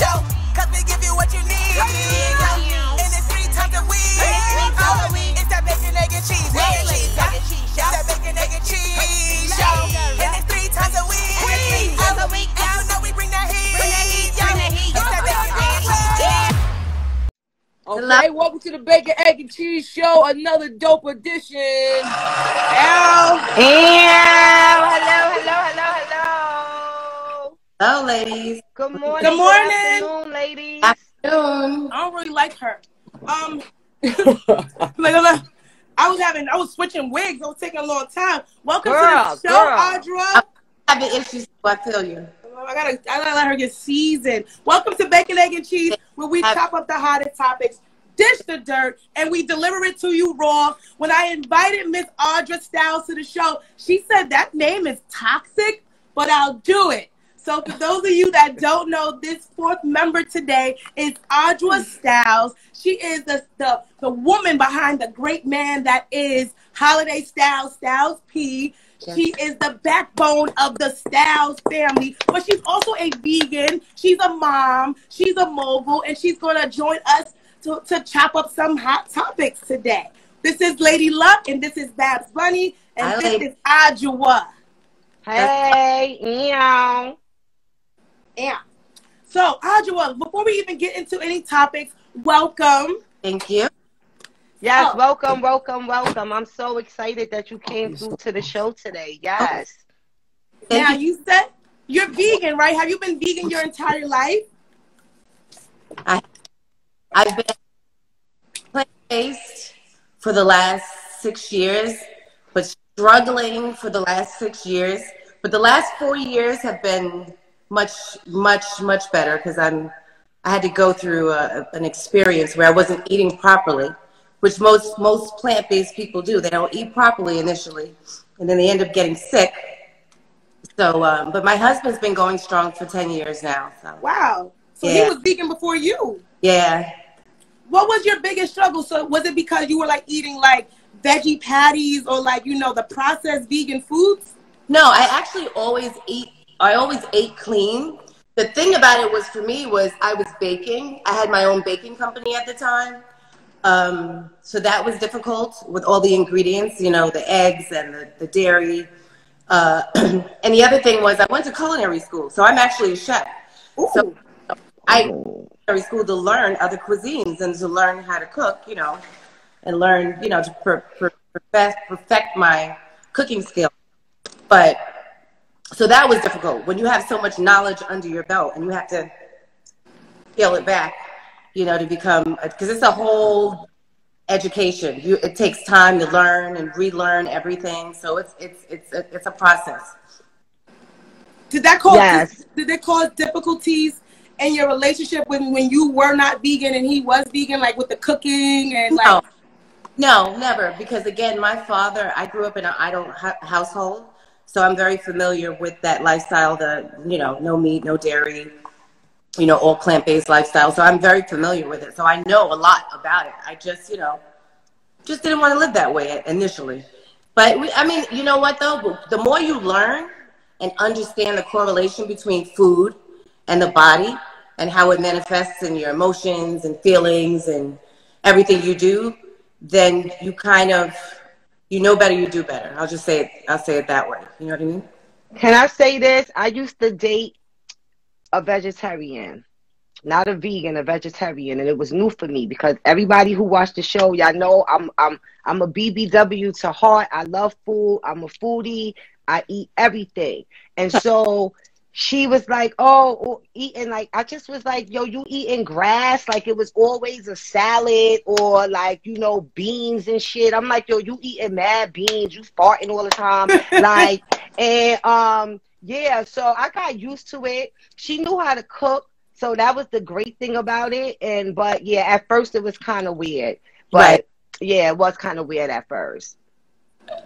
show. Cause we give you what you need. And it's three times a week. Oh, it's that bacon, egg, and cheese. Egg, cheese, egg. It's that bacon, egg, and cheese show. And it's three times a week. Three times a oh, week. And you know we bring that heat. Bring that heat, bring that heat. It's that bacon, egg, and cheese. Okay, welcome to the Bacon, Egg, and Cheese Show. Another dope edition. Al. Hello, hello, hello, hello. Hello, ladies. Good morning. Good morning. afternoon, ladies. Afternoon. I don't really like her. Um, like, like, I was having, I was switching wigs. It was taking a long time. Welcome Girl, to the show, girl. Audra. Having issues, I feel you. I gotta, I gotta let her get seasoned. Welcome to Bacon, Egg, and Cheese, where we chop up the hottest topics, dish the dirt, and we deliver it to you raw. When I invited Miss Audra Styles to the show, she said that name is toxic, but I'll do it. So for those of you that don't know, this fourth member today is Audra Styles. She is the, the, the woman behind the great man that is Holiday Styles, Styles P. She is the backbone of the Styles family, but she's also a vegan. She's a mom. She's a mogul, and she's going to join us to, to chop up some hot topics today. This is Lady Luck, and this is Babs Bunny, and Hi, this is Ajua. Hey, meow. Yeah. So, before we even get into any topics, welcome. Thank you. Yes, Oh. welcome, welcome, welcome. I'm so excited that you came through to the show today. Yes. Thank now, you. you said you're vegan, right? Have you been vegan your entire life? I've been plant based for the last six years, but struggling for the last six years. But the last four years have been much, much, much better because I'm. I had to go through a, an experience where I wasn't eating properly, which most most plant based people do. They don't eat properly initially, and then they end up getting sick. So, um, but my husband's been going strong for ten years now. So, Wow. So he was vegan before you. yeah, What was your biggest struggle? So was it because you were like eating like veggie patties or like you know the processed vegan foods? No, I actually always eat. I always ate clean. The thing about it was for me was I was baking. I had my own baking company at the time, um, so that was difficult with all the ingredients. You know, the eggs and the, the dairy. Uh, and the other thing was I went to culinary school, so I'm actually a chef. So I went to culinary school to learn other cuisines and to learn how to cook. You know, and learn you know to per, per, perfect, perfect my cooking skills. But so that was difficult when you have so much knowledge under your belt and you have to peel it back, you know, to become because it's a whole education. You it takes time to learn and relearn everything. So it's it's it's a, it's a process. Did that cause Yes. did it cause difficulties in your relationship when when you were not vegan and he was vegan, like with the cooking and like No, no, never. Because again, my father, I grew up in an idle hu- household, so I'm very familiar with that lifestyle. The you know, no meat, no dairy, you know, all plant based lifestyle. So I'm very familiar with it. So I know a lot about it. I just, you know, just didn't want to live that way initially. But we, I mean, you know what though? The more you learn and understand the correlation between food and the body and how it manifests in your emotions and feelings and everything you do, then you kind of you know better, you do better. I'll just say it. I'll say it that way. You know what I mean? Can I say this? I used to date a vegetarian, not a vegan, a vegetarian, and it was new for me because everybody who watched the show, y'all know I'm I'm I'm a BBW to heart. I love food. I'm a foodie. I eat everything, and so she was like, "Oh, oh, eating like I just was like, yo, you eating grass? Like it was always a salad or like you know beans and shit." I'm like, "Yo, you eating mad beans? You farting all the time?" like, and um, yeah. So I got used to it. She knew how to cook, so that was the great thing about it. And but yeah, at first it was kind of weird, but Right. yeah, it was kind of weird at first.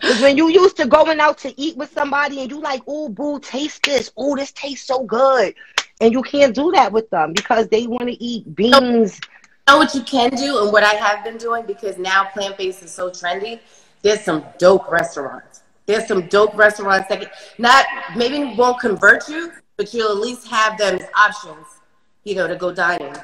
Because when you used to going out to eat with somebody and you like, oh, boo, taste this. Oh, this tastes so good. And you can't do that with them because they want to eat beans. know what you can do and what I have been doing because now plant based is so trendy. There's some dope restaurants. There's some dope restaurants that can, not maybe won't convert you, but you'll at least have them as options you know, to go dining.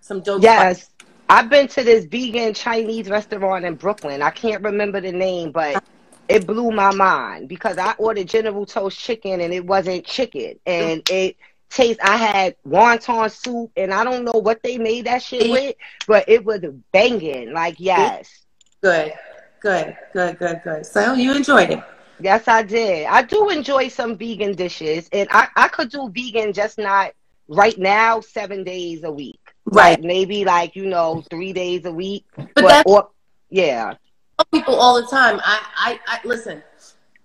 Some dope. Yes. I've been to this vegan Chinese restaurant in Brooklyn. I can't remember the name, but it blew my mind because I ordered General Tso's chicken and it wasn't chicken. And it tastes I had wonton soup and I don't know what they made that shit with, but it was banging. Like yes. Good. Good. Good. Good. Good. So you enjoyed it. Yes, I did. I do enjoy some vegan dishes, and I, I could do vegan, just not right now, seven days a week. Right. Like maybe like you know three days a week. But But, or yeah, people all the time. I, I, I listen.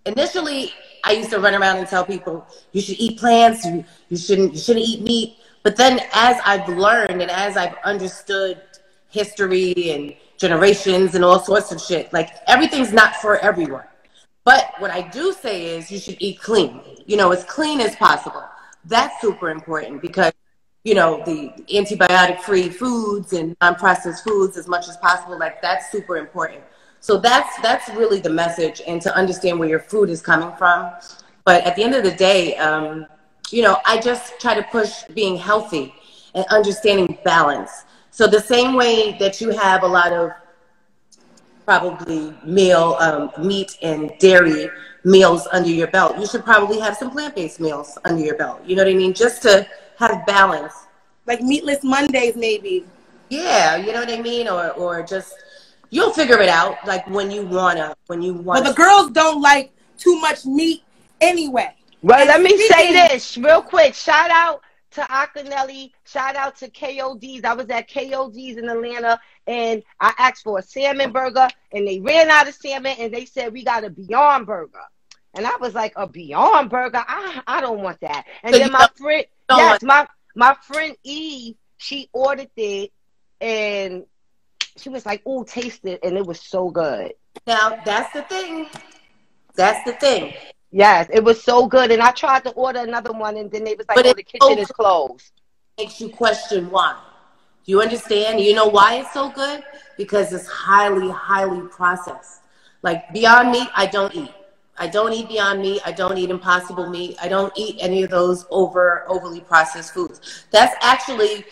Initially, I used to run around and tell people you should eat plants. You, you shouldn't. You shouldn't eat meat. But then, as I've learned and as I've understood history and generations and all sorts of shit, like everything's not for everyone. But what I do say is you should eat clean. You know, as clean as possible. That's super important because you know the antibiotic free foods and non-processed foods as much as possible like that's super important so that's that's really the message and to understand where your food is coming from. But at the end of the day um, you know i just try to push being healthy and understanding balance. So the same way that you have a lot of probably meal um, meat and dairy meals under your belt you should probably have some plant-based meals under your belt. You know what i mean? Just to have balance. Like meatless Mondays, maybe. yeah, you know what I mean, or or just you'll figure it out. Like when you wanna, when you want But the girls don't like too much meat anyway. Well, And let me say this real quick. Shout out to Akinelli. Shout out to KOD's. I was at KOD's in Atlanta and I asked for a salmon burger and they ran out of salmon and they said we got a Beyond burger. And I was like, a Beyond burger? I, I don't want that. And So then my friend, don't yes, my my friend Eve, she ordered it and she was like, "Oh, taste it," and it was so good. now that's the thing. That's the thing. Yes, it was so good. And I tried to order another one, and then they was like, But "Oh, the kitchen so is closed." Makes you question why. Do you understand? You know why it's so good? Because it's highly, highly processed. Like Beyond Meat, I don't eat. I don't eat Beyond Meat. I don't eat Impossible Meat. I don't eat any of those over overly processed foods. That's actually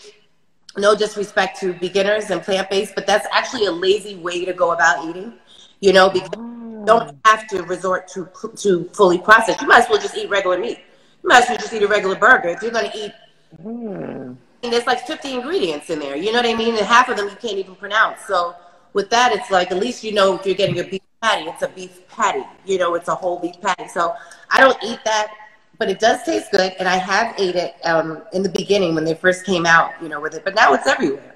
no disrespect to beginners and plant based, but that's actually a lazy way to go about eating. You know, because you don't mm. have to resort to to fully processed. You might as well just eat regular meat. You might as well just eat a regular burger. If you're going to eat mm. and there's like 50 ingredients in there. You know what I mean? And half of them you can't even pronounce. So with that, it's like at least you know if you're getting a beef patty, it's a beef patty. You know, it's a whole beef patty. So I don't eat that, but it does taste good. And I have ate it um, in the beginning when they first came out. You know, with it, but now it's everywhere.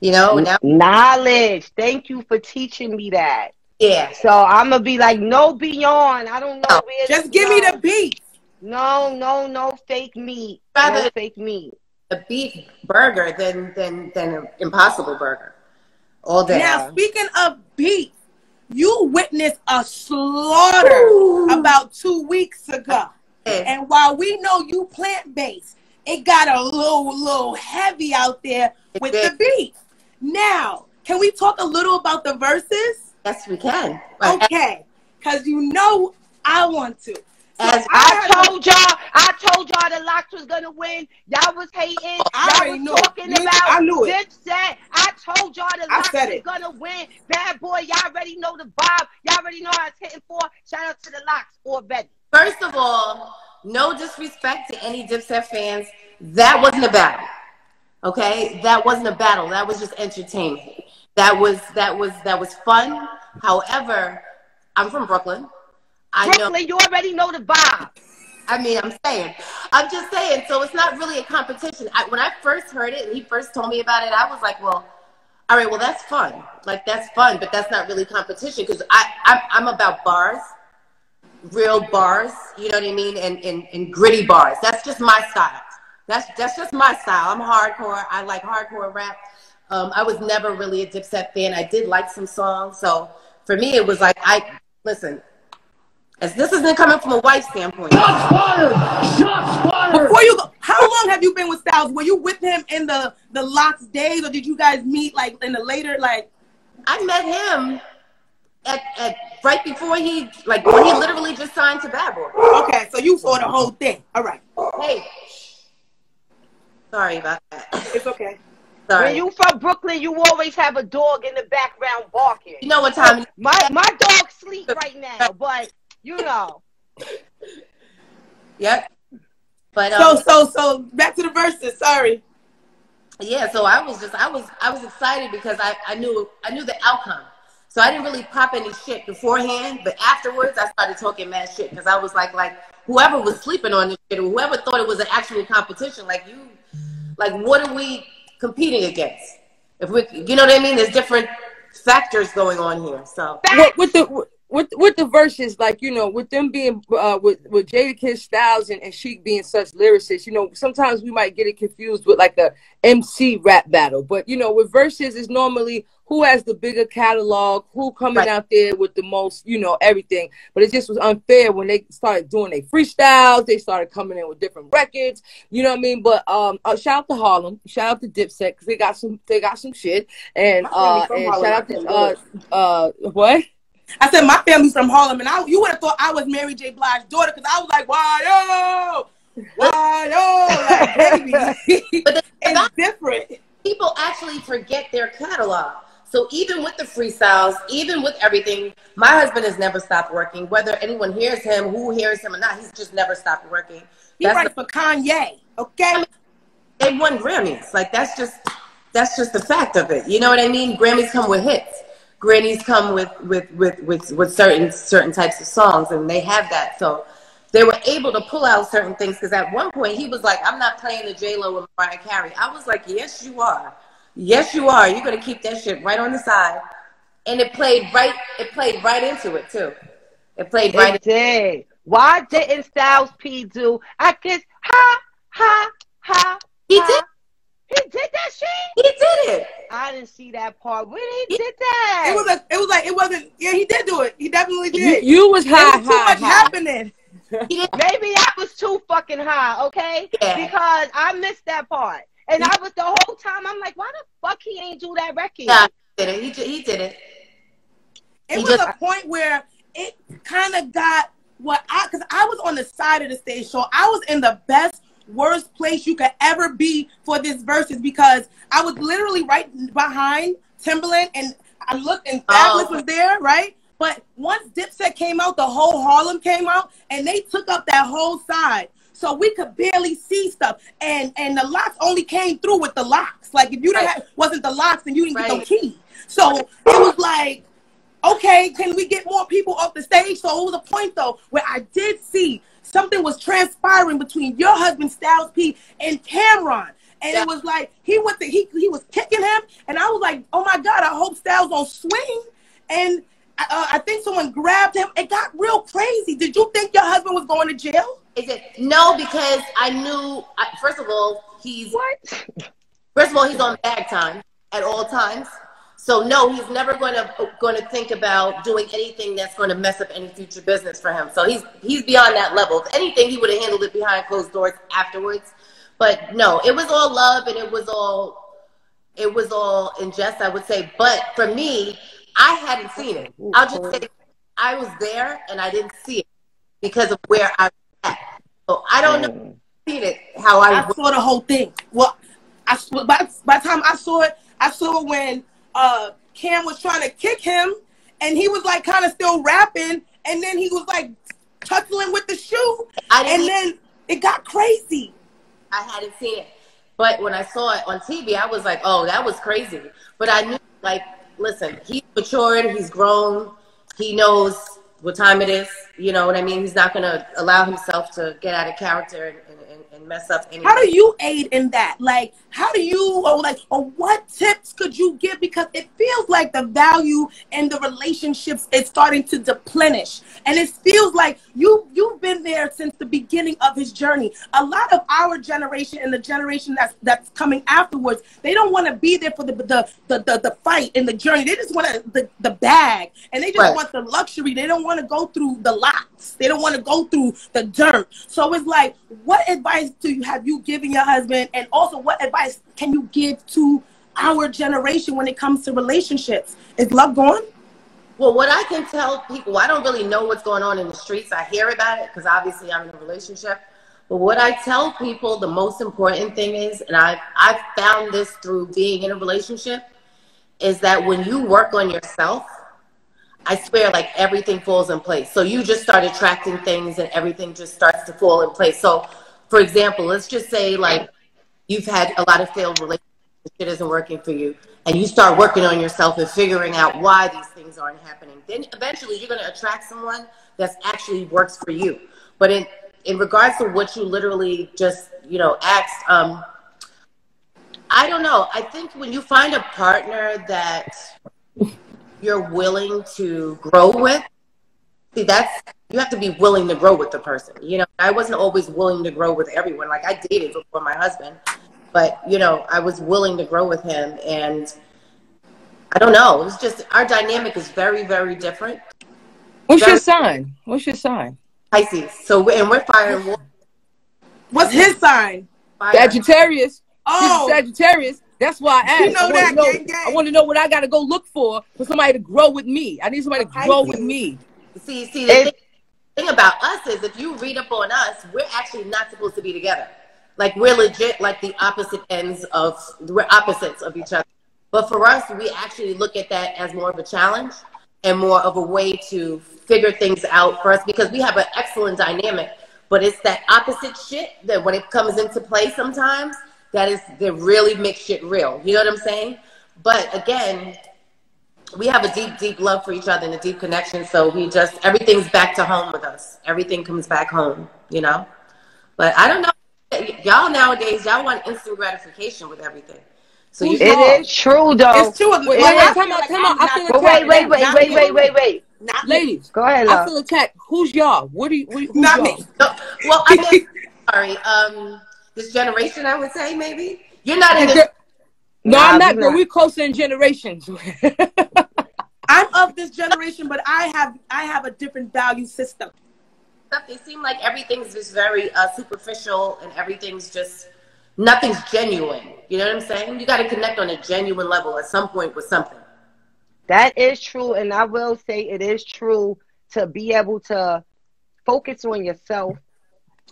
You know, now Knowledge. Thank you for teaching me that. yeah. So I'm gonna be like, no beyond. I don't know No, where. Just give me the beef. No, no, no fake meat. No fake meat. A beef burger than than than an Impossible Burger all day. Now, speaking of beef, you witnessed a slaughter Ooh. about two weeks ago. Yeah. And while we know you plant based, it got a little, little heavy out there with the beef. Now, can we talk a little about the Verzuz? yes, we can. Okay, because you know I want to. So As I heard- told y'all, I told y'all the LOX was gonna win. Y'all was hating. I Y'all already was knew it. talking You- about I knew it. Dipset. I told y'all the LOX was it. gonna win. Bad boy, y'all already know the vibe. Y'all already know how it's hitting for. Shout out to the LOX already. First of all, no disrespect to any Dipset fans. That wasn't a battle. Okay? That wasn't a battle. That was just entertainment. That was that was that was fun. However, I'm from Brooklyn. I know Brooklyn, you already know the vibe. I mean, I'm saying, I'm just saying. So it's not really a competition. I, when I first heard it and he first told me about it, I was like, well, all right, well, that's fun. Like that's fun, but that's not really competition because I I'm, I'm about bars, real bars. You know what I mean? And, and and gritty bars. That's just my style. That's that's just my style. I'm hardcore. I like hardcore rap. Um, I was never really a Dipset fan. I did like some songs, so for me, it was like I listen. As this isn't coming from a wife standpoint. Shots fired! Shots fired! Before you go, how long have you been with Styles? Were you with him in the the LOX days, or did you guys meet like in the later like? I met him at, at right before he like when he literally just signed to Bad Boy. Okay, so you saw the whole thing. All right. Hey, Sorry about that. It's okay. Sorry. When you from Brooklyn, you always have a dog in the background barking. you know what time? My my dog sleep right now, but you know. Yep. But So um, so so back to the Verzuz. Sorry. yeah, so I was just I was I was excited because I, I knew I knew the outcome. So I didn't really pop any shit beforehand, but afterwards I started talking mad shit because I was like like whoever was sleeping on this shit or whoever thought it was an actual competition, like you like what are we competing against? If we you know what I mean? There's different factors going on here. So with, with the with with the Verzuz, like you know, with them being uh, with with Jadakiss Styles and, and Sheek being such lyricists, you know, sometimes we might get it confused with like a MC rap battle. But you know, with Verzuz, is normally who has the bigger catalog, who coming Right. out there with the most, you know, everything. But it just was unfair when they started doing their freestyles. They started coming in with different records. You know what I mean? But um, uh, shout out to Harlem, shout out to Dipset because they got some they got some shit, and uh, and shout out to uh uh what. I said my family's from Harlem, and I you would have thought I was Mary J. Blige's daughter because I was like, why yo, why yo, like baby. But the- it's different. people actually forget their catalog. So even with the freestyles, even with everything, my husband has never stopped working. Whether anyone hears him, who hears him or not, he's just never stopped working. He That's writes for Kanye. Okay. they won Grammys. Like that's just that's just the fact of it. You know what I mean? Grammys come with hits. Grammys come with with with with, with certain certain types of songs, and they have that. So they were able to pull out certain things because at one point he was like, "I'm not playing the J Lo with Mariah Carey." I was like, "Yes, you are. Yes, you are. You're gonna keep that shit right on the side." And it played right. It played right into it too. It played right. It did. Why didn't Styles P do? I guess ha ha ha. He ha. did. He did that shit. He did it. I didn't see that part. When he He- did that, It was like it was like it wasn't. Yeah, he did do it. He definitely You, did. you was high, was too high, much high. happening. Maybe I was too fucking high, okay? Yeah. Because I missed that part. And I was the whole time, I'm like, why the fuck he ain't do that record? Yeah, he did it. He, ju- he did it. It He was just- a point where it kind of got what I because I was on the side of the stage, so I was in the best worst place you could ever be for this Verzuz because I was literally right behind Timbaland and I looked and Fabolous Oh. was there, right? But once Dipset came out, the whole Harlem came out and they took up that whole side. So we could barely see stuff. And and the LOX only came through with the LOX. Like if you didn't Right. have wasn't the LOX, then you didn't get no key. So it was like okay, can we get more people off the stage? So it was a point though where I did see something was transpiring between your husband Styles P and Cam'ron. And Yeah. it was like he went to, he he was kicking him, and I was like, oh my god, I hope Styles don't swing. And uh, I think someone grabbed him. It got real crazy. Did you think your husband was going to jail? Is it no? Because I knew. I, first of all, he's What? first of all he's on bag time at all times. So no, he's never going to going to think about doing anything that's going to mess up any future business for him. So he's he's beyond that level. If anything, he would have handled it behind closed doors afterwards. But no, it was all love and it was all it was all in jest, I would say. But for me, I hadn't seen it. I'll just say I was there and I didn't see it because of where I was at. So I don't know Mm. seen it how I I saw the whole thing. Well, I by, by the time I saw it, I saw when uh, Cam was trying to kick him, and he was like kind of still rapping, and then he was like tussling with the shoe, and then it got crazy. I hadn't seen it. But when I saw it on TV, I was like, oh, that was crazy. But I knew, like, listen, he's matured, he's grown, he knows what time it is. You know what I mean? He's not going to allow himself to get out of character and, and, and- and mess up anything. How do you aid in that? Like, how do you, or like, or what tips could you give? Because it feels like the value in the relationships is starting to deplenish, and it feels like you you've been there since the beginning of his journey. A lot of our generation and the generation that's that's coming afterwards, they don't want to be there for the the, the the the fight and the journey. They just want the the bag, and they just Right. want the luxury. They don't want to go through the They don't want to go through the dirt. So it's like, what advice do you have you given your husband, and also what advice can you give to our generation when it comes to relationships? Is love gone? Well, what I can tell people, I don't really know what's going on in the streets. I hear about it because obviously I'm in a relationship. But what I tell people, the most important thing is, and I've, I've found this through being in a relationship, is that when you work on yourself, I swear, like everything falls in place. So you just start attracting things and everything just starts to fall in place. So, for example, let's just say like you've had a lot of failed relationships, shit isn't working for you, and you start working on yourself and figuring out why these things aren't happening. Then eventually you're going to attract someone that's actually works for you. But in in regards to what you literally just you know asked, um, I don't know. I think when you find a partner that you're willing to grow with, see that's you have to be willing to grow with the person. You know, I wasn't always willing to grow with everyone. Like I dated before my husband, but you know, I was willing to grow with him, and I don't know. It's just our dynamic is very, very different. What's Very- your sign? What's your sign? Pisces. So we're, and we're fire and water. What's his sign? Fire. Sagittarius. Oh, She's a Sagittarius. That's why I asked. You know I want that, to know, gang, gang. I want to know what I got to go look for for somebody to grow with me. I need somebody to grow with me. See, see, the It- thing, thing about us is if you read up on us, we're actually not supposed to be together. Like we're legit like the opposite ends of we're opposites of each other. But for us, we actually look at that as more of a challenge and more of a way to figure things out for us because we have an excellent dynamic. But it's that opposite shit that when it comes into play sometimes, that is that really makes shit real. You know what I'm saying? But again, we have a deep, deep love for each other and a deep connection. So we just everything's back to home with us. Everything comes back home, you know. But I don't know, y'all nowadays, y'all want instant gratification with everything. So you It is true though. it's true. Wait, Well, wait, I wait, feel time out, like I'm out. I not- feel But wait, wait, wait, wait, wait, wait, wait. Not me. Ladies, Go ahead, I love. feel attacked. Who's y'all? What do you? Who's Not y'all? me. No, well, I guess sorry. Um, this generation, I would say maybe you're not in this. girl- No, I'm not, but we're closer in generations. I'm of this generation, but I have I have a different value system. stuff. They seem like everything's just very uh, superficial and everything's just nothing's genuine. You know what I'm saying? You got to connect on a genuine level at some point with something. That is true, and I will say it is true to be able to focus on yourself.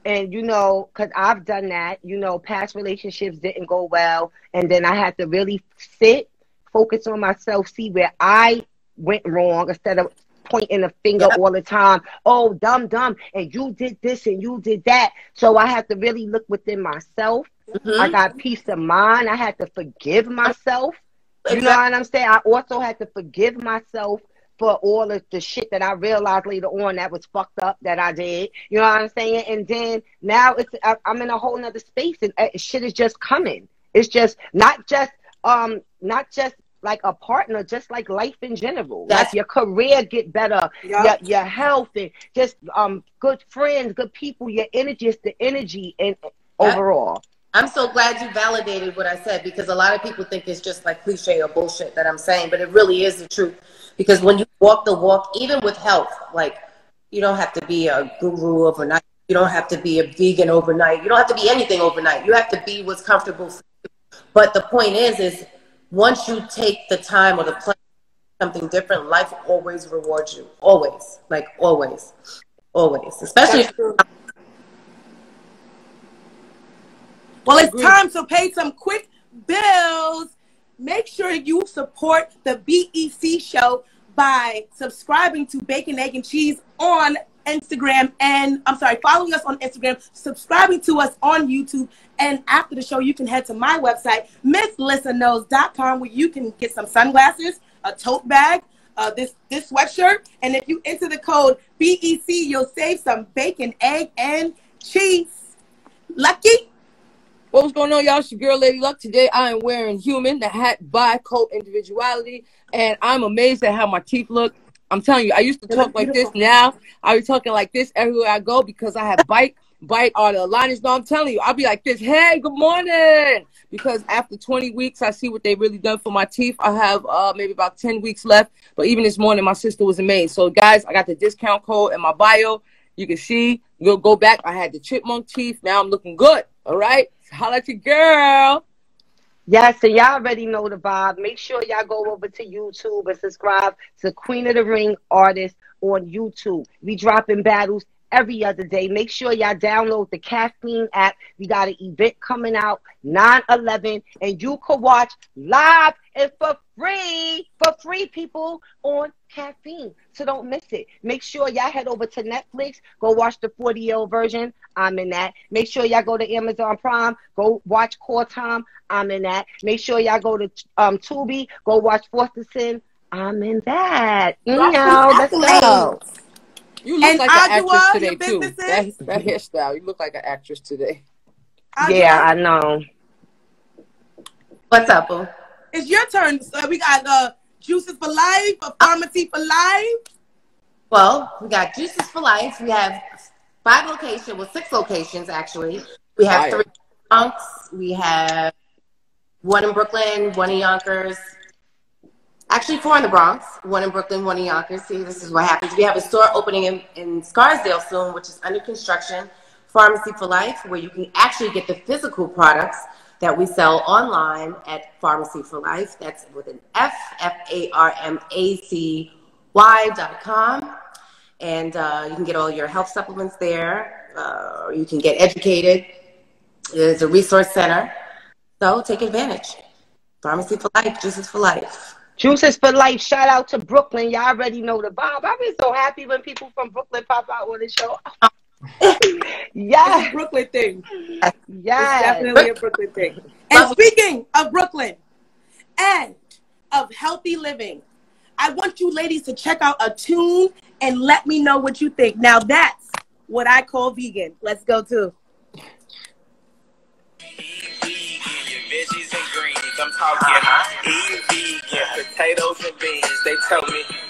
And you know, because I've done that, you know, past relationships didn't go well, and then I had to really sit, focus on myself, see where I went wrong instead of pointing a finger Yep. all the time. Oh, dumb, dumb, and you did this and you did that. So I had to really look within myself. Mhm. I got peace of mind. I had to forgive myself. You know what I'm saying? I also had to forgive myself for all of the shit that I realized later on that was fucked up that I did. You know what I'm saying? And then now it's I- I'm in a whole nother space and uh, shit is just coming. It's just not just um not just like a partner, just like life in general. That's- like your career get better, Yup. your your health and just um good friends, good people. Your energy is the energy and overall. I'm so glad you validated what I said because a lot of people think it's just like cliche or bullshit that I'm saying, but it really is the truth. Because when you walk the walk, even with health, like you don't have to be a guru overnight. You don't have to be a vegan overnight. You don't have to be anything overnight. You have to be what's comfortable for you. But the point is, is once you take the time or the pleasure something different, life always rewards you. Always. Like always. Always. Especially if Well, it's time to pay some quick bills. Make sure you support the BEC show by subscribing to Bacon, Egg, and Cheese on Instagram. And I'm sorry, following us on Instagram, subscribing to us on YouTube. And after the show, you can head to my website, MissLissaKnows.com, where you can get some sunglasses, a tote bag, uh, this this sweatshirt. And if you enter the code BEC, you'll save some bacon, egg, and cheese. Lucky? What was going on, y'all? It's your girl, Lady Luck. Today, I am wearing human, the hat by Coat Individuality, and I'm amazed at how my teeth look. I'm telling you, I used to They talk like this. Now, I be talking like this everywhere I go because I have bite, bite, or the aligners. No, I'm telling you, I'll be like this. Hey, good morning. Because after 20 weeks, I see what they really done for my teeth. I have uh, maybe about 10 weeks left. But even this morning, my sister was amazed. So, guys, I got the discount code in my bio. You can see, you'll go back. I had the chipmunk teeth. Now I'm looking good. All right. Holla at your girl. Yes, and y'all already know the vibe. Make sure y'all go over to YouTube and subscribe to Queen of the Ring Artist on YouTube. We dropping battles every other day. Make sure y'all download the Caffeine app. We got an event coming out 9 11, and you can watch live and for free, for free, people on caffeine. So don't miss it. Make sure y'all head over to Netflix, go watch the 40 year old version. I'm in that. Make sure y'all go to Amazon Prime, go watch Core Time. I'm in that. Make sure y'all go to um Tubi, go watch Foster Sin. I'm in that. You know, let's go. You look And like an Adjua, actress today too. That, that hairstyle, you look like an actress today. Yeah, I know. What's up, boo? It's your turn. So we got uh, Juices for Life, a Farmacy for Life. Well, we got Juices for Life. We have five locations, well, six locations actually. We have Fire. three in Bronx. We have one in Brooklyn, one in Yonkers. Actually, four in the Bronx, one in Brooklyn, one in Yonkers. See, this is what happens. We have a store opening in, in Scarsdale soon, which is under construction. Farmacy for Life, where you can actually get the physical products that we sell online at Farmacy for Life. That's with an F, F A R M A C Y dot com. And uh, you can get all your health supplements there. Uh, you can get educated. There's a resource center. So take advantage. Farmacy for Life, Juices for Life. Juices for life. Shout out to Brooklyn. Y'all already know the vibe. I've been so happy when people from Brooklyn pop out on the show. It's yes, Brooklyn thing. It's yes. definitely a Brooklyn thing. And speaking of Brooklyn and of healthy living, I want you ladies to check out a tune and let me know what you think. Now that's what I call vegan. Let's go to. veggies and greens. I'm talking eat vegan, potatoes and beans. They tell me eat vegan and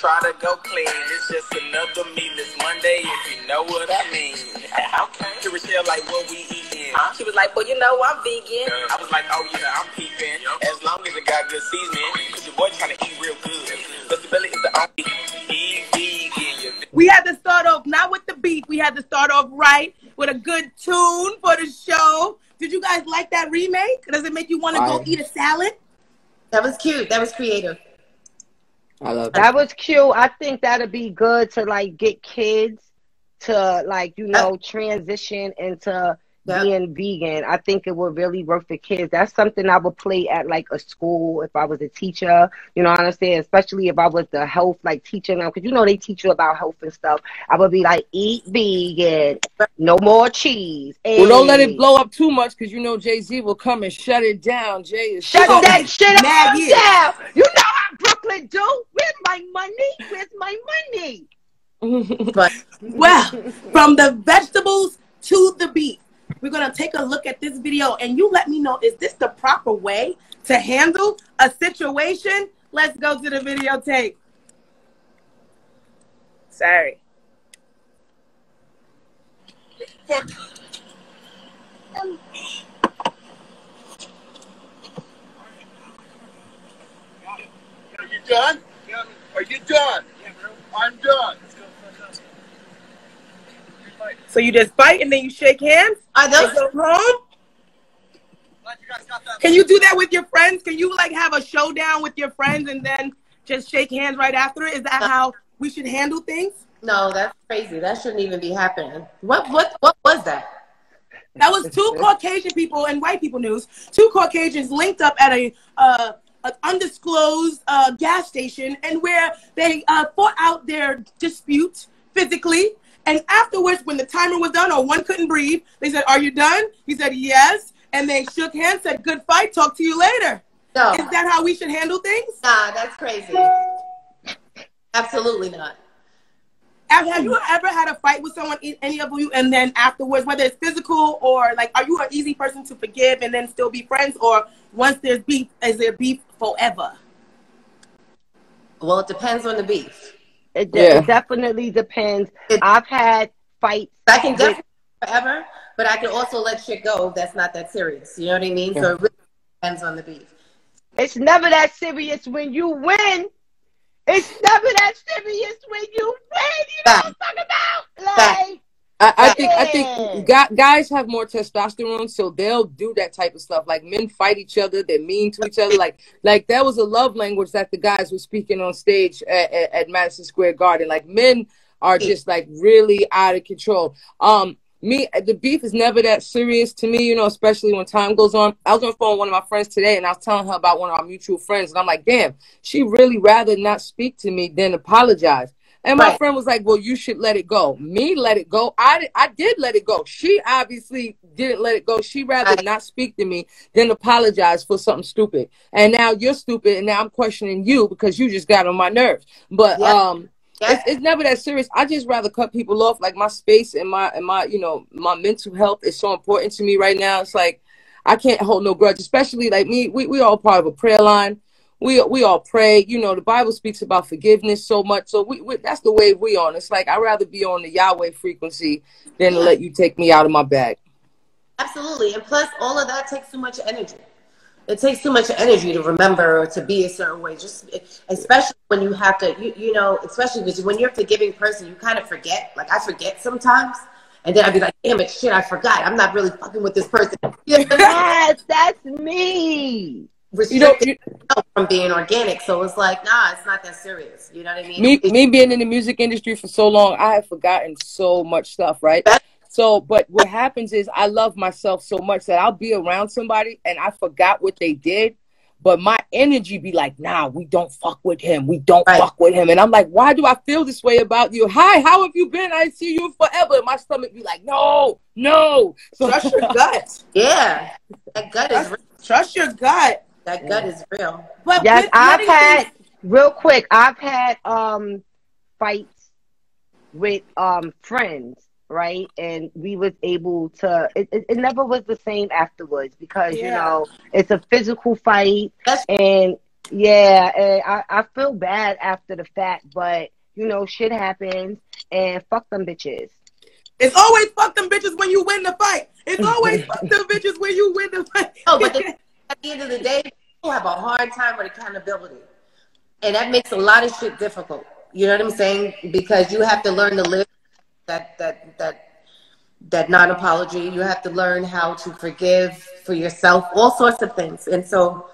try to go clean. It's just another meatless Monday, if you know what I mean. okay. To Rochelle, like what we eating. Uh-huh. She was like, well, you know, I'm vegan. I was like, oh yeah, I'm peeping. As long as it got good seasoning, cause your boy trying to eat real good. But the belly is the only eat vegan. Your We had to start off not with the beef. We had to start off right with a good tune for the show. Did you guys like that remake? Does it make you want to go eat a salad? That was cute. That was creative. I love it. That was cute. I think that'd be good to like get kids to like, you know, transition into Yeah. being vegan. I think it would really work for kids. That's something I would play at like a school if I was a teacher. You know what I'm saying? Especially if I was the health like teaching them because you know they teach you about health and stuff. I would be like, eat vegan, no more cheese. Well, don't let it blow up too much because you know Jay Z will come and shut it down. Jay is Shut so- that shit up years. down. You know how Brooklyn do. Where's my money? Where's my money? But Well, from the vegetables to the beef, we're gonna take a look at this video and you let me know is this the proper way to handle a situation? Let's go to the videotape. Sorry. Are you done? Yeah. Are you done? I'm done. So you just bite and then you shake hands are and those go home? Can you do that with your friends? Can you like have a showdown with your friends and then just shake hands right after it? Is that how we should handle things? no, that's crazy. That shouldn't even be happening. What what what was that? That was two Caucasian people and white people news. Two Caucasians linked up at a uh, an undisclosed uh, gas station, and where they uh, fought out their dispute physically. And afterwards, when the timer was done, or one couldn't breathe, they said, "Are you done?" He said, "Yes." And they shook hands, said, "Good fight. Talk to you later." No, Is that how we should handle things? nah, that's crazy. Absolutely not. Have, have you ever had a fight with someone, any of you, and then afterwards, whether it's physical or like, are you an easy person to forgive and then still be friends, or once there's beef, is there beef forever? Well, it depends on the beef. It, Yeah. it definitely depends. It- I've had fights. I can with- definitely forever, but I can also let shit go if that's not that serious. You know what I mean? So it really depends on the beef. It's never that serious when you win. It's never that serious when you win. You know what I'm talking about? Like, I, I think I think gu- guys have more testosterone, so they'll do that type of stuff. Like men fight each other, they're mean to each other. Like like that was a love language that the guys were speaking on stage at, at, at Madison Square Garden. Like men are just like really out of control. Um, me, the beef is never that serious to me, you know, especially when time goes on. I was on the phone with one of my friends today and I was telling her about one of our mutual friends, and I'm like, damn, she really rather not speak to me than apologize. And my Right. friend was like, "Well, you should let it go." Me, let it go. I, I did let it go. She obviously didn't let it go. She rather Right. not speak to me than apologize for something stupid. And now you're stupid, and now I'm questioning you because you just got on my nerves. But Yeah. um, Yeah. it's, it's never that serious. I just rather cut people off. Like my space and my and my you know my mental health is so important to me right now. It's like I can't hold no grudge, especially like me. We we all part of a prayer line. We we all pray. You know the Bible speaks about forgiveness so much. So we, we that's the way we on. It's like I'd rather be on the Yahweh frequency than to let you take me out of my bag. Absolutely. And plus, all of that takes too much energy. It takes too much energy to remember or to be a certain way. Just especially when you have to, you, you know, especially because when you're a forgiving person, you kind of forget. Like I forget sometimes, and then I'd be like, "Damn it, shit, I forgot. I'm not really fucking with this person." Yes, that's me. You know, restricted you, from being organic. So it's like, nah, it's not that serious. You know what I mean? me me being in the music industry for so long, I have forgotten so much stuff, right? So, but what happens is I love myself so much that I'll be around somebody and I forgot what they did, but my energy be like, nah, we don't fuck with him. We don't Right. fuck with him. And I'm like, why do I feel this way about you? Hi, how have you been? I see you forever. And my stomach be like, no, no. Trust your gut. yeah, that gut is. Trust your gut. That gut is real. But Yes, with I've had things- real quick. I've had um fights with um friends, right? And we was able to. It, it, it never was the same afterwards because you know it's a physical fight, That's and yeah, and I I feel bad after the fact, but you know shit happens, and fuck them bitches. It's always fuck them bitches when you win the fight. It's always fuck them bitches when you win the fight. No, but the, at the end of the day, people have a hard time with accountability. And that makes a lot of shit difficult. You know what I'm saying? Because you have to learn to live that that that that non apology. You have to learn how to forgive for yourself, all sorts of things. And so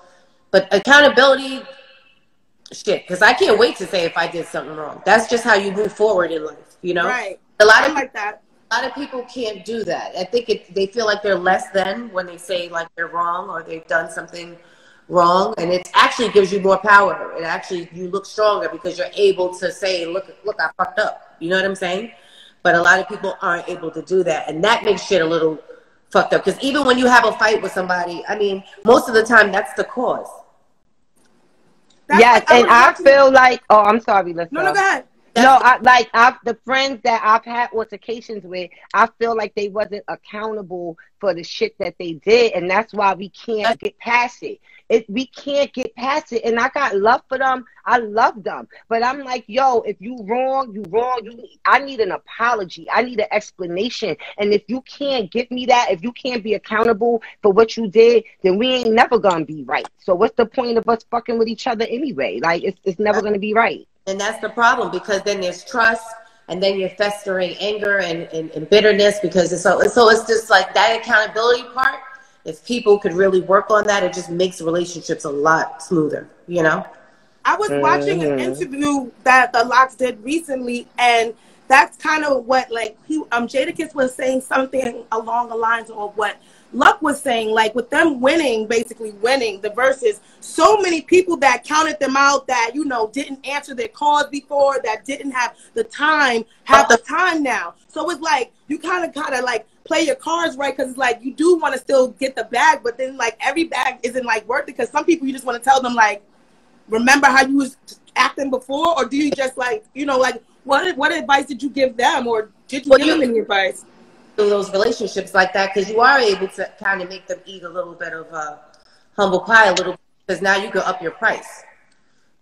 but accountability shit, because I can't wait to say if I did something wrong. That's just how you move forward in life, you know? Right. A lot I of like that. a lot of people can't do that. I think it, they feel like they're less than when they say like they're wrong or they've done something wrong, and it actually gives you more power. It actually you look stronger because you're able to say, "Look, look, I fucked up." You know what I'm saying? But a lot of people aren't able to do that, and that makes shit a little fucked up. Because even when you have a fight with somebody, I mean, most of the time that's the cause. That's yes, like- I and I feel like oh, I'm sorry, let's No, no, go ahead. No, I like I've the friends that I've had altercations with, I feel like they wasn't accountable for the shit that they did, and that's why we can't get past it. It we can't get past it, and I got love for them. I love them, but I'm like, yo, if you wrong, you wrong. You, I need an apology. I need an explanation, and if you can't give me that, if you can't be accountable for what you did, then we ain't never gonna be right. So what's the point of us fucking with each other anyway? Like it's it's never gonna be right. And that's the problem because then there's trust and then you're festering anger and, and, and bitterness because it's so, so it's just like that accountability part. If people could really work on that, it just makes relationships a lot smoother, you know? I was watching an Mhm. interview that the LOX did recently, and that's kind of what like he um Jadakiss was saying something along the lines of what Luck was saying, like with them winning, basically winning the Verzuz, so many people that counted them out that you know didn't answer their calls before, that didn't have the time, have the time now. So it's like you kind of gotta like play your cards right because it's like you do want to still get the bag, but then like every bag isn't like worth it because some people you just want to tell them like remember how you was acting before, or do you just like you know like what what advice did you give them, or did you Well, give you- them any advice? Through those relationships like that because you are able to kind of make them eat a little bit of uh, humble pie a little because now you can up your price.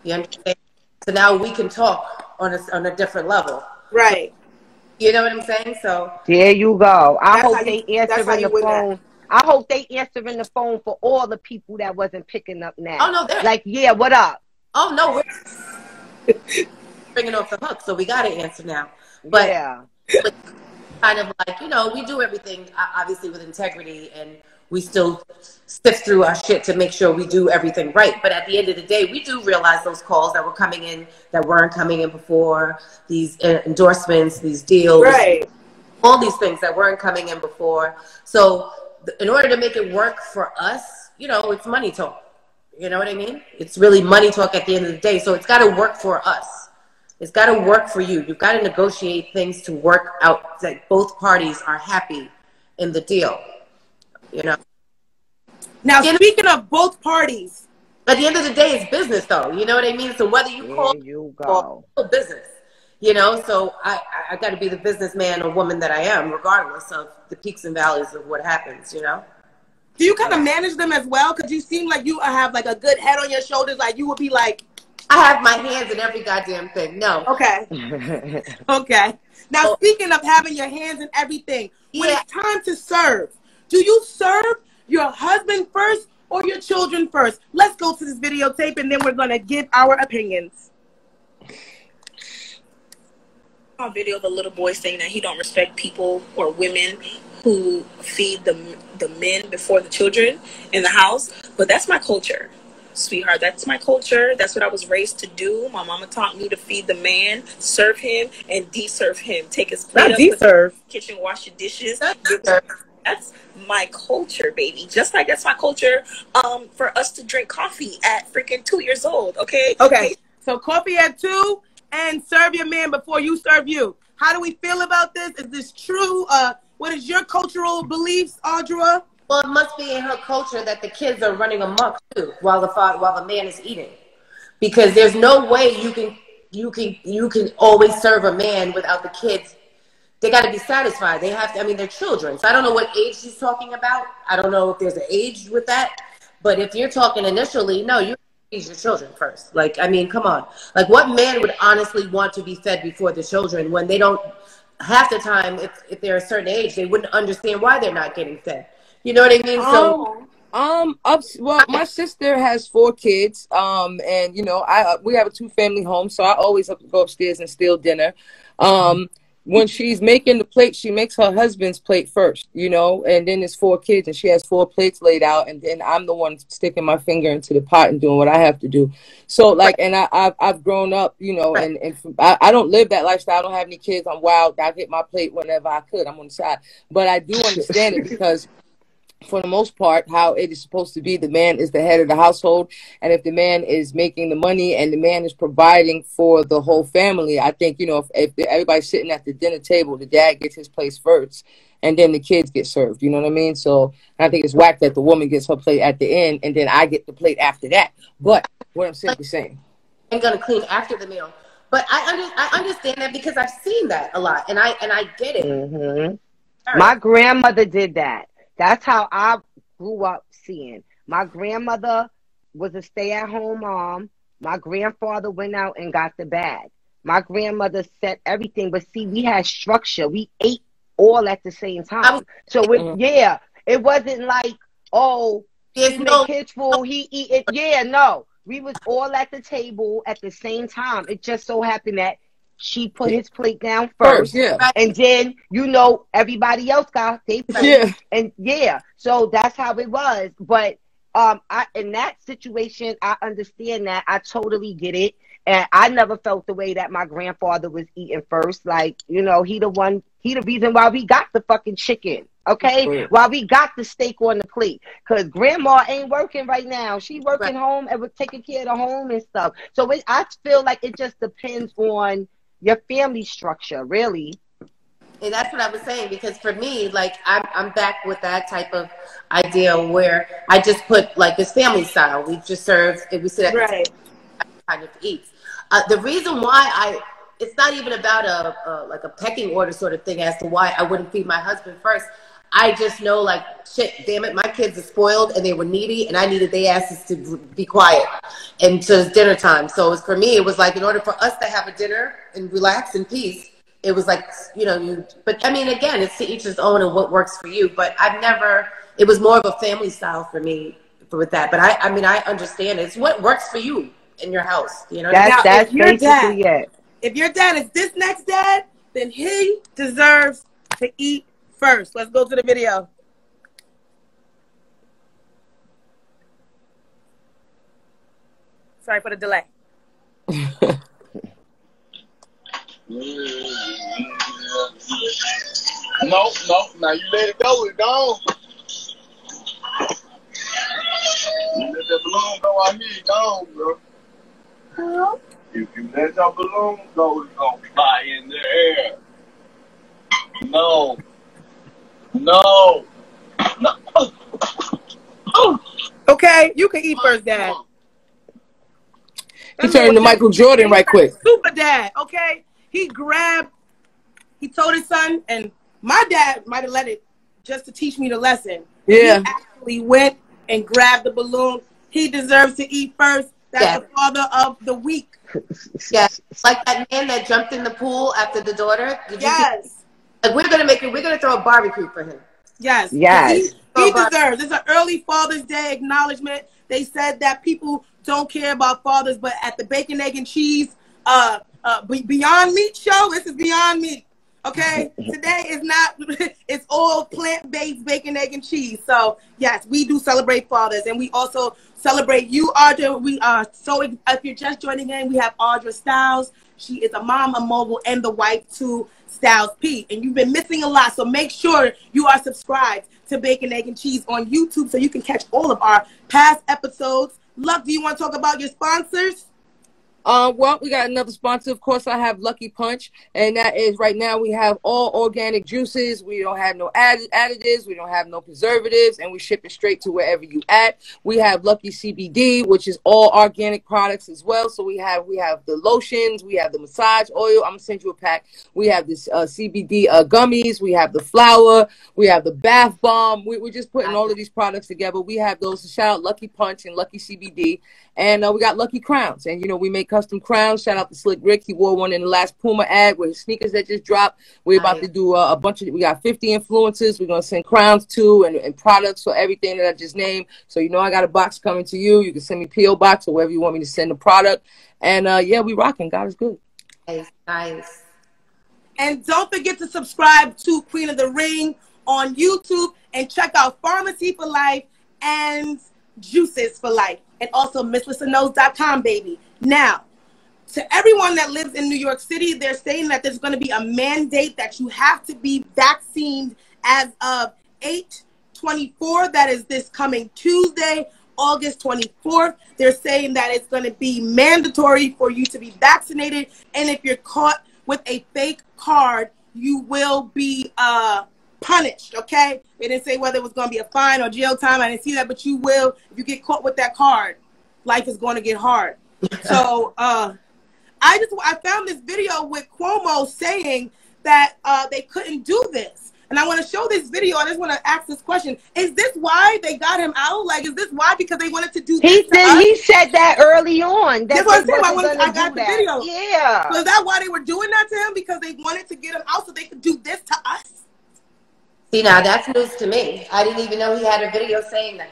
You understand? So now we can talk on a, on a different level. Right. You know what I'm saying? So There you go. I That's hope they that's how answering the win that. phone. I hope they answering the phone for all the people that wasn't picking up now. Oh, no, they're- like yeah, what up? Oh no, we're bringing off the hook, so we got to answer now. But yeah, but kind of like you know, we do everything obviously with integrity, and we still sift through our shit to make sure we do everything right. But at the end of the day, we do realize those calls that were coming in that weren't coming in before, these endorsements, these deals, Right. all these things that weren't coming in before. So in order to make it work for us, you know, it's money talk. You know what I mean? It's really money talk at the end of the day. So it's got to work for us. It's got to work for you. You've got to negotiate things to work out that both parties are happy in the deal. You know, Now, You know- speaking of both parties, at the end of the day, it's business, though. You know what I mean? So whether you call There you go. still business, you know. So I, I, I got to be the businessman or woman that I am, regardless of the peaks and valleys of what happens. You know. do you kind of manage them as well? Because you seem like you have like a good head on your shoulders. Like you would be like, I have my hands in every goddamn thing. No. okay, okay. Now, Oh. speaking of having your hands in everything, when Yeah. it's time to serve, do you serve your husband first or your children first? Let's go to this videotape and then we're gonna give our opinions. on video of a little boy saying that he don't respect people or women who feed the the men before the children in the house. But that's my culture, sweetheart. That's my culture. That's what I was raised to do. My mama taught me to feed the man, serve him, and deserve him. Take his plate Not up, the kitchen, wash your dishes. That's my culture, baby. Just like that's my culture um, for us to drink coffee at freaking two years old. Okay. Okay, so coffee at two and serve your man before you serve you. How do we feel about this? Is this true? Uh, what is your cultural beliefs, Audra? Well, it must be in her culture that the kids are running amok too, while the father, while the man is eating, because there's no way you can you can you can always serve a man without the kids. They got to be satisfied. They have to. I mean, they're children. So I don't know what age she's talking about. I don't know if there's an age with that. But if you're talking initially, no, you feed your children first. Like, I mean, come on. Like, what man would honestly want to be fed before the children when they don't? Half the time, if if they're a certain age, they wouldn't understand why they're not getting fed. You know what I mean? So. Um, up. Well, my sister has four kids. Um, and you know, I we have a two family home, so I always have to go upstairs and steal dinner. Um, when she's making the plate, she makes her husband's plate first, you know, and then there's four kids, and she has four plates laid out, and then I'm the one sticking my finger into the pot and doing what I have to do. So, like, and I, I've I've grown up, you know, and and I, I don't live that lifestyle. I don't have any kids. I'm wild. I get my plate whenever I could. I'm on the side, but I do understand it because for the most part, how it is supposed to be. The man is the head of the household, and if the man is making the money and the man is providing for the whole family, I think you know if, if the, everybody's sitting at the dinner table, the dad gets his place first, and then the kids get served. You know what I mean? So I think it's whack that the woman gets her plate at the end, and then I get the plate after that. But what I'm simply saying, and gonna clean after the meal. But I under, I understand that because I've seen that a lot, and I and I get it. hmm My grandmother did that. That's how I grew up seeing. My grandmother was a stay at home mom. My grandfather went out and got the bag. My grandmother set everything, but see, we had structure. We ate all at the same time. So it, mm. yeah, it wasn't like, oh, There's he no- kids food, he eat it. Yeah, no. We was all at the table at the same time. It just so happened that she put his plate down first, first. yeah, And then, you know, everybody else got they plate. yeah, And yeah, so that's how it was. But um I in that situation I understand that. I totally get it. And I never felt the way that my grandfather was eating first. Like, you know, he the one he the reason why we got the fucking chicken. Okay? Right. Why we got the steak on the plate. Cause grandma ain't working right now. She working home and we're taking care of the home and stuff. So it, I feel like it just depends on your family structure, really. And that's what I was saying because for me, like I'm I'm back with that type of idea where I just put like this family style. We just serve and we sit at the Right. kind of eats. Uh, the reason why I it's not even about a, a like a pecking order sort of thing as to why I wouldn't feed my husband first. I just know like shit, damn it, my kids are spoiled and they were needy and I needed their asses to be quiet. And so it's dinner time. So it's for me, it was like in order for us to have a dinner and relax in peace, it was like you know you but i mean again it's to each his own and what works for you but i've never it was more of a family style for me for with that but i i mean i understand it. it's what works for you in your house you know That's Now, that's if your basically it. If your dad is this next dad, then he deserves to eat first. Let's go to the video. Sorry for the delay. no, no, now you let it go, it's gone. You let that balloon go out here, it's gone, bro. Hello? If you let your balloon go, it's gonna fly in the air. No. No. No. Oh. Okay, you can eat first, Dad. He turned to Michael Jordan right quick. Super dad, okay? He grabbed, he told his son, and my dad might have let it just to teach me the lesson. Yeah. He actually went and grabbed the balloon. He deserves to eat first. That's Yeah. the father of the week. Yeah, like that man that jumped in the pool after the daughter. Did you? Yes. Like we're gonna make it. We're gonna throw a barbecue for him. Yes. Yes. He, he deserves. It's an early Father's Day acknowledgement. They said that people don't care about fathers, but at the bacon, egg, and cheese, uh, uh, Beyond Meat show, this is Beyond Meat. Okay, today is not. It's all plant-based bacon, egg, and cheese. So yes, we do celebrate fathers, and we also celebrate you, Audra. We are so. If you're just joining in, we have Audra Styles. She is a mom, a mogul, and the wife to Styles P. And you've been missing a lot, so make sure you are subscribed to Bacon, Egg, and Cheese on YouTube so you can catch all of our past episodes. Luck, do you want to talk about your sponsors? Uh, well, we got another sponsor. Of course, I have Lucky Punch, and that is right now we have all organic juices. We don't have no add- additives, we don't have no preservatives, and we ship it straight to wherever you at. We have Lucky CBD, which is all organic products as well. So we have we have the lotions, we have the massage oil. I'm gonna send you a pack. We have this uh, CBD uh, gummies, we have the flour, we have the bath bomb. We, we're just putting all of these products together. We have those. Shout out Lucky Punch and Lucky CBD. And uh, we got Lucky Crowns. And, you know, we make custom crowns. Shout out to Slick Rick. He wore one in the last Puma ad with his sneakers that just dropped. We're about to do uh, a bunch of, we got 50 influencers. We're going to send crowns to and, and products for everything that I just named. So, you know, I got a box coming to you. You can send me P.O. Box or wherever you want me to send the product. And uh, yeah, we rocking. God is good. Nice, nice. And don't forget to subscribe to Queen of the Ring on YouTube and check out Farmacy for Life and Juices for Life. And also MissListenKnows.com, baby. Now, to everyone that lives in New York City, they're saying that there's going to be a mandate that you have to be vaccinated as of 824. That is this coming Tuesday, August 24th. They're saying that it's going to be mandatory for you to be vaccinated. And if you're caught with a fake card, you will be uh, punished. Okay? They didn't say whether it was going to be a fine or jail time. I didn't see that, but you will. If you get caught with that card, life is going to get hard. so, uh, I just I found this video with Cuomo saying that uh, they couldn't do this, and I want to show this video. I just want to ask this question: Is this why they got him out? Like, is this why because they wanted to do? He this said he said that early on. That That's what I'm saying. I, wanted, I got the that. video. Yeah. So is that why they were doing that to him? Because they wanted to get him out so they could do this to us? See, now that's news to me. I didn't even know he had a video saying that.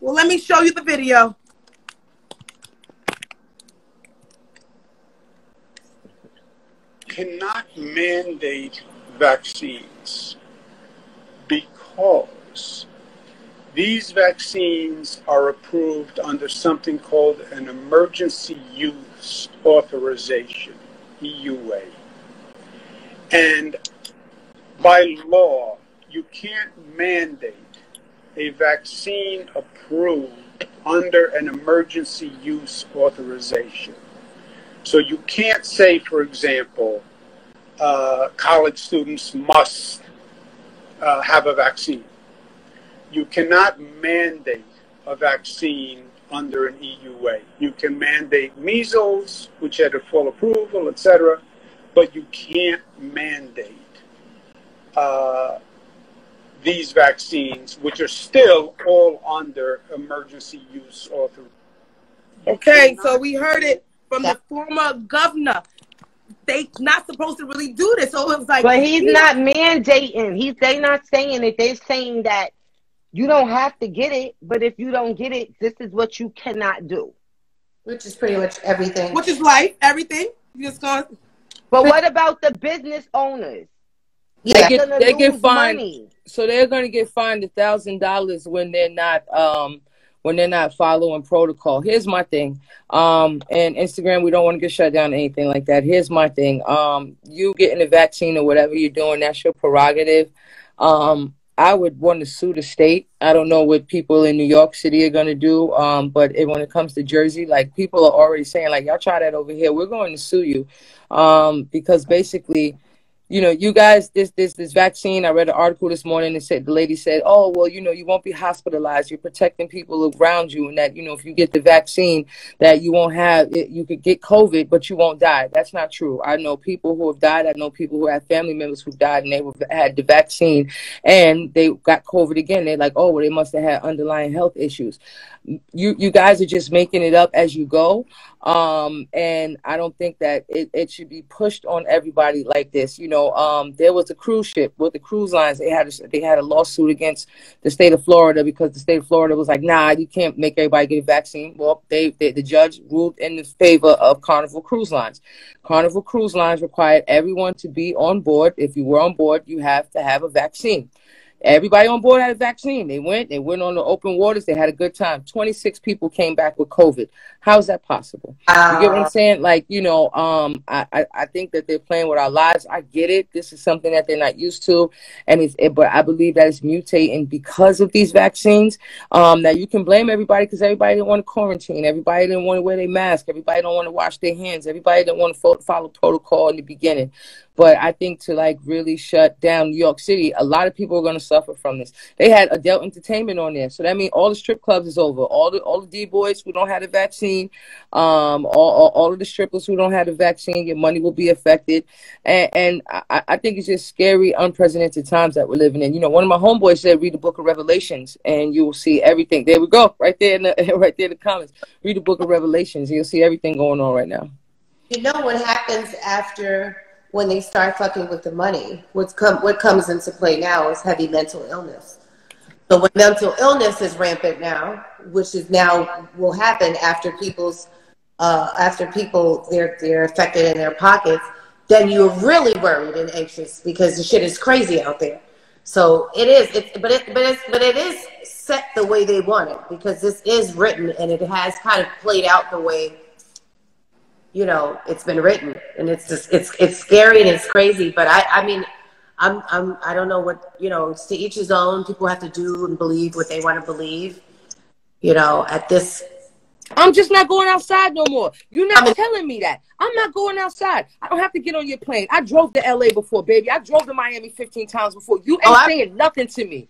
Well, let me show you the video. cannot mandate vaccines because these vaccines are approved under something called an emergency use authorization, EUA. And by law, you can't mandate a vaccine approved under an emergency use authorization. So you can't say, for example, uh, college students must uh, have a vaccine. You cannot mandate a vaccine under an EUA. You can mandate measles, which had a full approval, etc., but you can't mandate uh, these vaccines, which are still all under emergency use authorization. Okay, so we heard it from the former governor. They not supposed to really do this. So it was like, But he's not mandating. He's they not saying it. They're saying that you don't have to get it, but if you don't get it, this is what you cannot do. Which is pretty much everything. Which is life, everything. You just going. But what about the business owners? They They're get they get fined. money. So they're going to get fined a thousand dollars when they're not um when they're not following protocol. Here's my thing. Um, and Instagram, we don't want to get shut down or anything like that. Here's my thing. Um, you getting a vaccine or whatever you're doing, that's your prerogative. Um, I would want to sue the state. I don't know what people in New York City are going to do, um, but it, when it comes to Jersey, like people are already saying, like y'all try that over here, we're going to sue you, um, because basically you know, you guys, this this this vaccine. I read an article this morning that said the lady said, "Oh, well, you know, you won't be hospitalized. You're protecting people around you, and that you know, if you get the vaccine, that you won't have it. You could get COVID, but you won't die. That's not true. I know people who have died. I know people who have family members who died and they were, had the vaccine, and they got COVID again. They're like, oh, well, they must have had underlying health issues. You you guys are just making it up as you go. Um, and I don't think that it, it should be pushed on everybody like this. You know, um, there was a cruise ship with the cruise lines. They had a, they had a lawsuit against the state of Florida because the state of Florida was like, nah, you can't make everybody get a vaccine. Well, they, they the judge ruled in favor of Carnival Cruise Lines. Carnival Cruise Lines required everyone to be on board. If you were on board, you have to have a vaccine. Everybody on board had a vaccine. They went, they went on the open waters, they had a good time. 26 people came back with COVID. How is that possible? Uh, you get what I'm saying? Like, you know, um, I, I, I, think that they're playing with our lives. I get it. This is something that they're not used to. And it's, it, but I believe that it's mutating because of these vaccines. Um, that you can blame everybody because everybody didn't want to quarantine. Everybody didn't want to wear their mask. Everybody don't want to wash their hands. Everybody didn't want to follow protocol in the beginning. But I think to like really shut down New York City, a lot of people are going to suffer from this. They had adult entertainment on there, so that means all the strip clubs is over. All the all the D boys who don't have the vaccine, um, all, all, all of the strippers who don't have the vaccine, your money will be affected. And, and I, I think it's just scary, unprecedented times that we're living in. You know, one of my homeboys said, read the Book of Revelations, and you will see everything. There we go, right there in the right there in the comments. Read the Book of Revelations, you'll see everything going on right now. You know what happens after when they start fucking with the money. What's come, what comes into play now is heavy mental illness. So when mental illness is rampant now, which is now will happen after people's uh, after people they're they're affected in their pockets, then you're really worried and anxious because the shit is crazy out there. So it is, it's, but it but it's but it is set the way they want it because this is written and it has kind of played out the way you know it's been written. And it's just it's it's scary and it's crazy but i i mean i'm i'm i don't know what you know it's to each his own. People have to do and believe what they want to believe you know at this. I'm just not going outside no more. You're not I mean, telling me that. I'm not going outside. I don't have to get on your plane. I drove to la before baby. I drove to miami 15 times before. You oh, ain't oh, saying nothing to me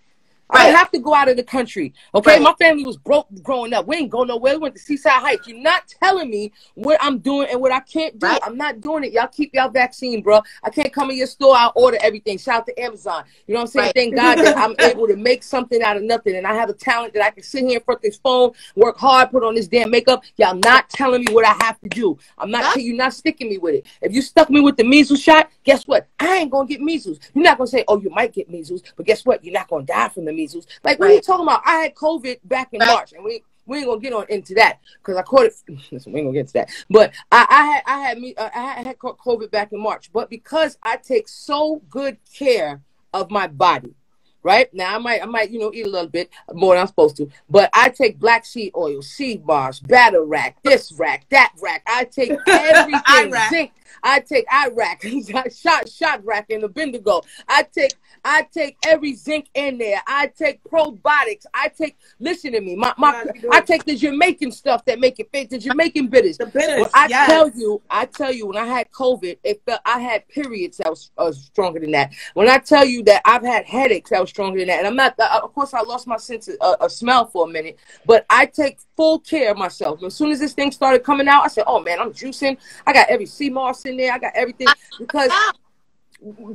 Right. I have to go out of the country. Okay, right. my family was broke growing up. We ain't go nowhere. We went to Seaside Heights. You're not telling me what I'm doing and what I can't do. Right. I'm not doing it. Y'all keep y'all vaccine, bro. I can't come in your store. I'll order everything. Shout out to Amazon. You know what I'm saying? Thank God that I'm able to make something out of nothing, and I have a talent that I can sit here in front of this phone, work hard, put on this damn makeup. Y'all not telling me what I have to do. I'm not. You're not sticking me with it. If you stuck me with the measles shot, guess what? I ain't gonna get measles. You're not gonna say, oh, you might get measles, but guess what? You're not gonna die from the measles. Like, what right. are you talking about? I had COVID back in right. March, and we we ain't gonna get on into that because I caught it. Listen, we ain't gonna get to that. But I, I had I had me uh, I had caught COVID back in March. But because I take so good care of my body, right now I might I might you know eat a little bit more than I'm supposed to, but I take black seed oil, seed bars, bladderwrack, this rack, that rack. I take everything, zinc, I take Iraq, shot shot rack in the Bendigo. I take I take every zinc in there. I take probiotics. I take listen to me. My my I take the Jamaican stuff that make it fit. The Jamaican bitters. The bitters. I yes. tell you, I tell you, when I had COVID, it felt I had periods that was, uh, stronger than that. When I tell you that I've had headaches that was stronger than that, and I'm not. Uh, of course, I lost my sense of, uh, of smell for a minute, but I take full care of myself. As soon as this thing started coming out, I said, "Oh man, I'm juicing. I got every sea moss in there. I got everything because."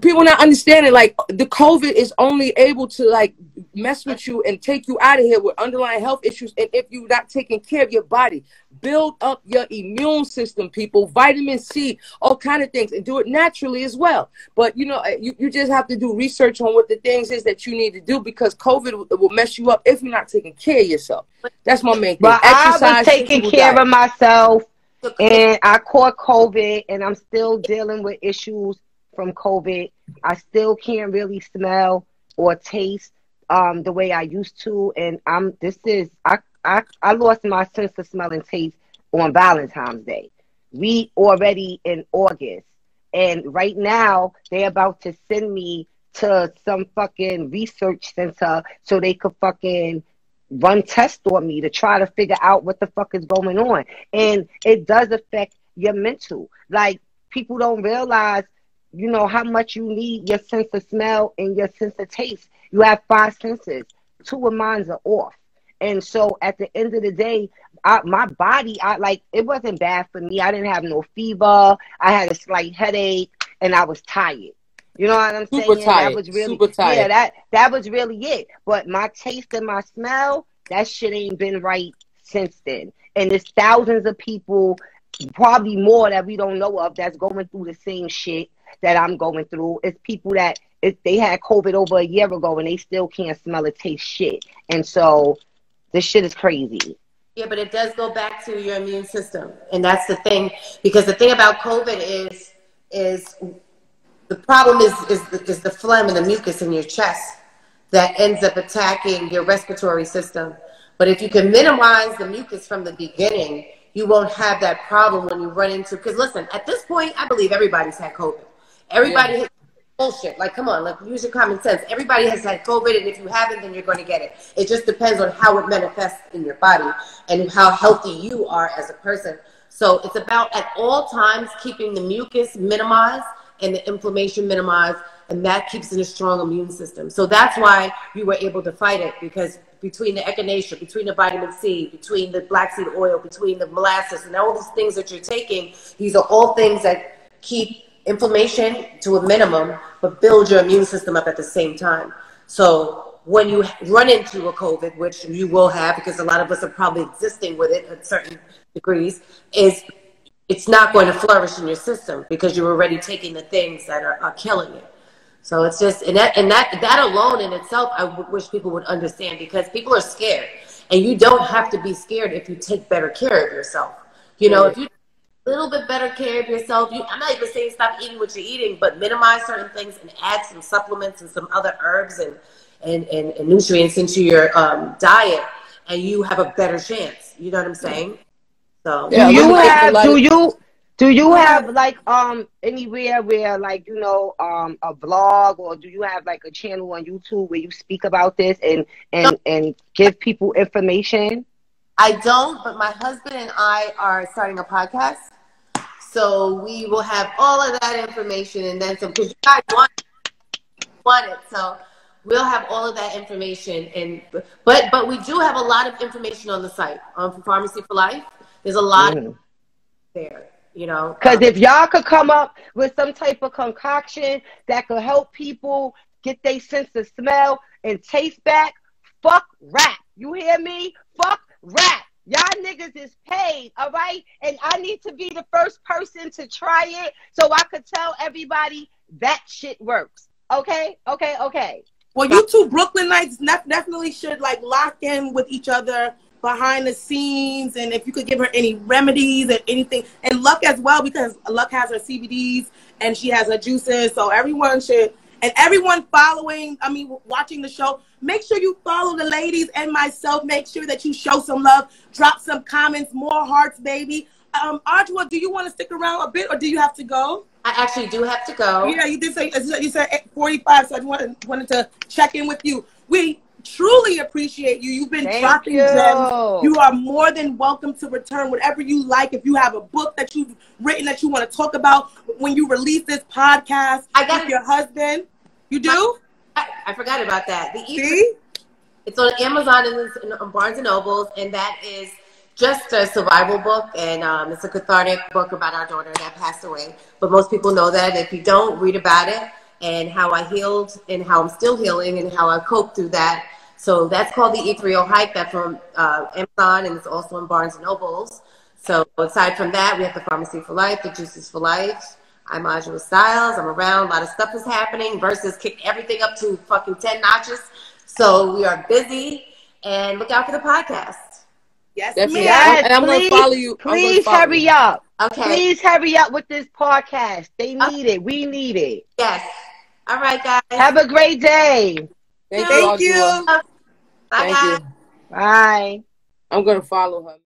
people not understanding like the covid is only able to like mess with you and take you out of here with underlying health issues and if you're not taking care of your body build up your immune system people vitamin c all kind of things and do it naturally as well but you know you, you just have to do research on what the things is that you need to do because covid will mess you up if you're not taking care of yourself that's my main thing but Exercise, i was taking care diet. of myself and i caught covid and i'm still dealing with issues from COVID. I still can't really smell or taste um, the way I used to, and I'm. This is I. I, I lost my sense of smell and taste on Valentine's Day. We already in August. And right now they're about to send me to some fucking research center so they could fucking run tests on me to try to figure out what the fuck is going on. And it does affect your mental. Like people don't realize, you know, how much you need your sense of smell and your sense of taste. You have five senses. Two of mine are off. And so at the end of the day, I, my body, I like it wasn't bad for me. I didn't have no fever. I had a slight headache and I was tired. You know what I'm Super saying? tired. That was really Super tired. yeah, that that was really it. But my taste and my smell, that shit ain't been right since then. And there's thousands of people, probably more that we don't know of, that's going through the same shit that I'm going through. It's people that if they had COVID over a year ago and they still can't smell or taste shit. And so this shit is crazy. Yeah, but it does go back to your immune system, and that's the thing. Because the thing about COVID is is the problem is is the, is the phlegm and the mucus in your chest that ends up attacking your respiratory system. But if you can minimize the mucus from the beginning, you won't have that problem when you run into. Because listen, at this point, I believe everybody's had COVID. Everybody Yeah. has bullshit. Like, come on, like use your common sense. Everybody has had COVID, and if you haven't, then you're going to get it. It just depends on how it manifests in your body and how healthy you are as a person. So it's about at all times keeping the mucus minimized and the inflammation minimized, and that keeps in a strong immune system. So that's why you were able to fight it because between the echinacea, between the vitamin C, between the black seed oil, between the molasses, and all these things that you're taking, these are all things that keep inflammation to a minimum, but build your immune system up at the same time. So when you run into a COVID, which you will have because a lot of us are probably existing with it at certain degrees, is it's not going to flourish in your system because you're already taking the things that are, are killing it. So it's just and that and that that alone in itself, I wish people would understand because people are scared, and you don't have to be scared if you take better care of yourself. You know, if you a little bit better care of yourself. You, I'm not even saying stop eating what you're eating, but minimize certain things and add some supplements and some other herbs and and, and, and nutrients into your um, diet, and you have a better chance. You know what I'm saying? So Yeah, do you have light- do you do you have like um anywhere where like you know um a vlog or do you have like a channel on YouTube where you speak about this and and and give people information? I don't, but my husband and I are starting a podcast. So we will have all of that information and then some because you guys want, want it. So we'll have all of that information and but but we do have a lot of information on the site um, for Farmacy for Life. There's a lot Mhm. there, you know. Because Um, if y'all could come up with some type of concoction that could help people get their sense of smell and taste back, fuck rap. You hear me? Fuck rap. Y'all niggas is paid, all right? And I need to be the first person to try it so I could tell everybody that shit works. Okay? Okay, okay. Well, you two Brooklynites nef- definitely should like lock in with each other behind the scenes, and if you could give her any remedies and anything, and Luck as well because Luck has her CBDs and she has her juices, so everyone should. And everyone following, I mean, watching the show, make sure you follow the ladies and myself. Make sure that you show some love, drop some comments, more hearts, baby. Um, Audra, do you want to stick around a bit, or do you have to go? I actually do have to go. Yeah, you did say you said 45, so I wanted wanted to check in with you. We truly appreciate you. You've been Thank dropping you. gems. You are more than welcome to return whatever you like. If you have a book that you've written that you want to talk about when you release this podcast I got with your husband, you do. I, I forgot about that. The E See? It's on Amazon and on Barnes and Nobles, and that is just a survival book, and um, it's a cathartic book about our daughter that passed away. But most people know that. If you don't, read about it and how I healed and how I'm still healing and how I coped through that. So that's called the Ethereal Hike. That's from uh, Amazon, and it's also in Barnes and Nobles. So aside from that, we have the Farmacy for Life, the Juices for Life. I'm Adjua Styles. I'm around. A lot of stuff is happening. Verzuz kicked everything up to fucking 10 notches. So we are busy and look out for the podcast. Yes, Definitely. ma'am. Yes, and I'm gonna follow you. Please follow hurry you. up. Okay. Please hurry up with this podcast. They need it. We need it. Yes. All right, guys. Have a great day. Thank, Thank you. you. Bye, Thank guys. you. Bye. I'm gonna follow her.